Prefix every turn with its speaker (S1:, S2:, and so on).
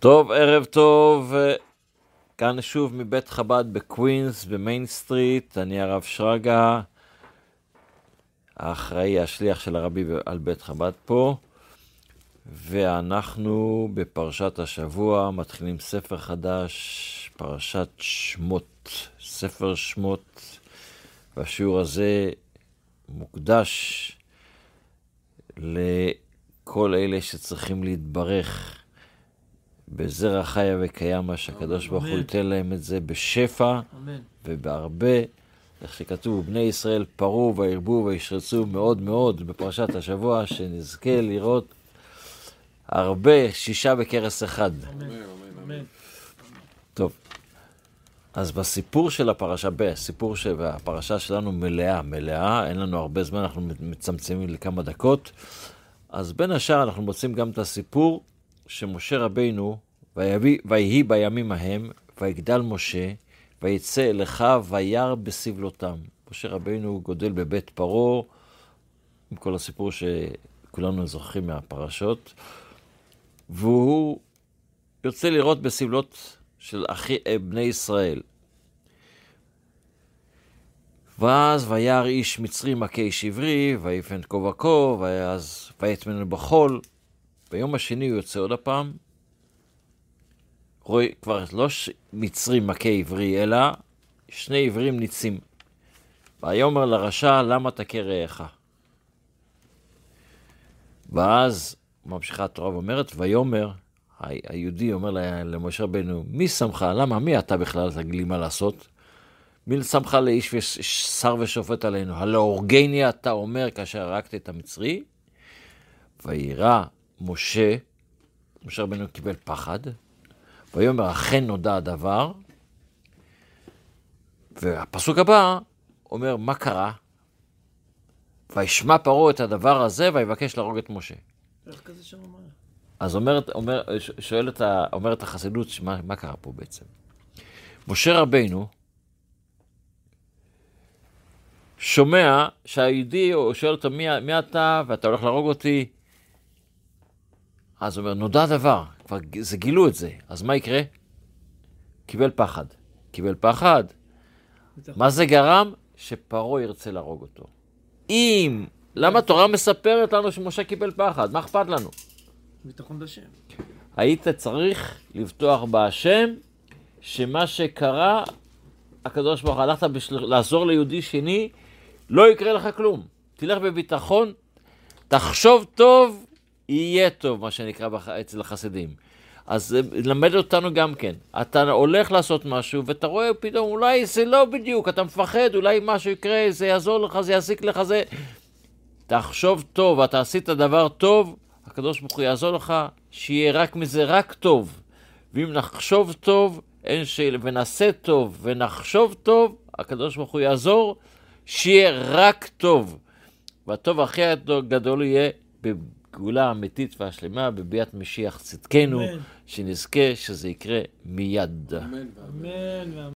S1: טוב, ערב טוב. כאן שוב מבית חב"ד בקווינס, ב Main Street. אני הרב שרגא, האחראי, השליח של הרבי על בית חב"ד פה. ואנחנו בפרשת השבוע מתחילים ספר חדש, פרשת שמות, ספר שמות. והשיעור הזה מוקדש לכל אלה שצריכים להתברך בזרע חיה וקיימא, שהקדוש ברוך הוא ייתן להם את זה בשפע
S2: אמן.
S1: ובהרבה, איך שכתוב, בני ישראל פרו וירבו וישרצו מאוד מאוד בפרשת השבוע, שנזכה לראות הרבה, שישה בכרס אחד.
S2: אמן. אמן.
S1: טוב, אז בסיפור של הפרשה, בסיפור של הפרשה שלנו מלאה, מלאה, אין לנו הרבה זמן, אנחנו מצמצמים לכמה דקות. אז בין השאר אנחנו מוצאים גם את הסיפור שמשה רבינו, ויהי, בימים ההם, ויגדל משה, ויצא אל אחיו, וירא בסבלותם. משה רבינו גודל בבית פרעה, עם כל הסיפור שכולנו זוכרים מהפרשות, והוא יוצא לראות בסבלות של אחי, אה, בני ישראל. ואז וירא איש מצרי מכה איש עברי, ויפן כה וכה, ואז ויטמנו בחול. ביום השני הוא יוצא עוד הפעם. רואה כבר לא ש... מצרי מכה עברי, אלא שני עברים ניצים. ויאמר לרשע, למה תכה רעך? ואז ממשיכה התורה ואומרת, ויאמר, היהודי אומר למשה רבנו, מי שמך? למה? מי אתה בכלל? תגיד לי מה לעשות. מי שמך לאיש שר ושופט עלינו? הלא הורגני אתה אומר כאשר הרגת את המצרי? וירא משה, משה רבנו קיבל פחד, ויאמר אכן נודע הדבר, והפסוק הבא אומר, מה קרה? וישמע פרעה את הדבר הזה, ויבקש להרוג את משה.
S2: איך כזה שם אמר?
S1: אז אומרת, אומר, שואלת, אומרת החסידות, מה, מה קרה פה בעצם? משה רבינו שומע שהיהודי, הוא שואל אותו, מי, מי אתה, ואתה הולך להרוג אותי? אז הוא אומר, נודע דבר, כבר זה גילו את זה, אז מה יקרה? קיבל פחד. קיבל פחד, מה זה גרם? שפרעה ירצה להרוג אותו. אם, למה התורה מספרת לנו שמשה קיבל פחד? מה אכפת לנו?
S2: ביטחון בשם.
S1: היית צריך לבטוח בהשם, שמה שקרה, הקדוש ברוך הוא, הלכת בשל... לעזור ליהודי שני, לא יקרה לך כלום. תלך בביטחון, תחשוב טוב, יהיה טוב, מה שנקרא בח... אצל החסידים. אז זה למד אותנו גם כן. אתה הולך לעשות משהו, ואתה רואה פתאום, אולי זה לא בדיוק, אתה מפחד, אולי משהו יקרה, זה יעזור לך, זה יזיק לך, זה... תחשוב טוב, אתה עשית דבר טוב, הקדוש ברוך הוא יעזור לך, שיהיה רק מזה רק טוב. ואם נחשוב טוב, אין שאלה, ונעשה טוב, ונחשוב טוב, הקדוש ברוך הוא יעזור, שיהיה רק טוב. והטוב הכי גדול יהיה בגאולה האמיתית והשלמה, בביאת משיח צדקנו. שנזכה שזה יקרה מיד.
S2: אמן ואמן.